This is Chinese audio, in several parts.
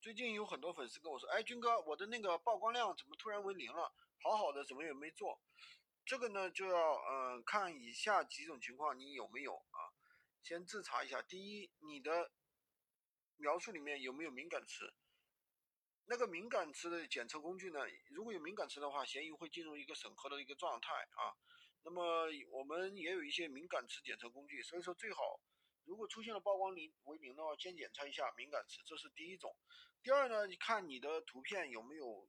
最近有很多粉丝跟我说，哎，军哥，我的那个曝光量怎么突然为零了？好好的怎么也没做？这个呢就要嗯看以下几种情况你有没有啊？先自查一下。第一，你的描述里面有没有敏感词？那个敏感词的检测工具呢？如果有敏感词的话，闲鱼会进入一个审核的一个状态啊。那么我们也有一些敏感词检测工具，所以说最好如果出现了曝光零为零的话，先检查一下敏感词，这是第一种。第二呢，你看你的图片有没有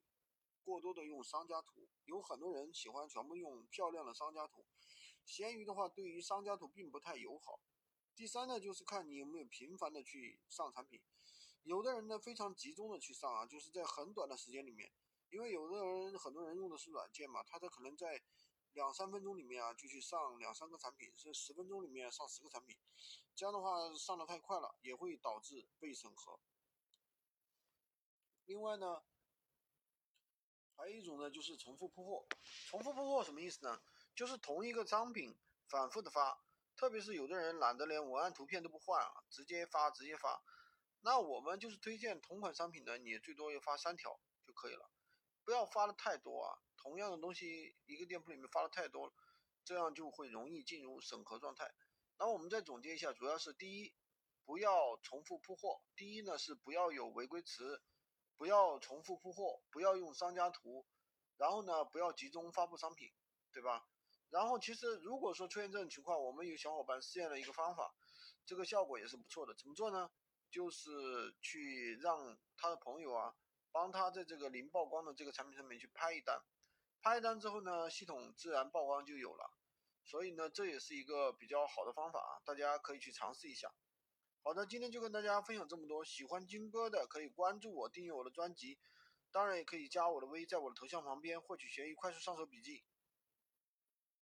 过多的用商家图，有很多人喜欢全部用漂亮的商家图，闲鱼的话对于商家图并不太友好。第三呢，就是看你有没有频繁的去上产品。有的人呢非常集中的去上啊，就是在很短的时间里面，因为有的人很多人用的是软件嘛，他的可能在两三分钟里面啊就去上两三个产品，是十分钟里面上十个产品，这样的话上的太快了，也会导致被审核。另外呢，还有一种呢就是重复铺货，重复铺货什么意思呢？就是同一个商品反复的发，特别是有的人懒得连文案图片都不换啊，直接发直接发。那我们就是推荐同款商品呢，你最多要发三条就可以了，不要发的太多啊。同样的东西一个店铺里面发的太多了，这样就会容易进入审核状态。那我们再总结一下，主要是第一，不要重复铺货；第一呢是不要有违规词，不要重复铺货，不要用商家图，然后呢不要集中发布商品，对吧？然后其实如果说出现这种情况，我们有小伙伴试验了一个方法，这个效果也是不错的。怎么做呢？就是去让他的朋友啊，帮他在这个零曝光的这个产品上面去拍一单，拍一单之后呢，系统自然曝光就有了。所以呢，这也是一个比较好的方法啊，大家可以去尝试一下。好的，今天就跟大家分享这么多。喜欢金哥的可以关注我，订阅我的专辑，当然也可以加我的微，在我的头像旁边获取闲鱼快速上手笔记。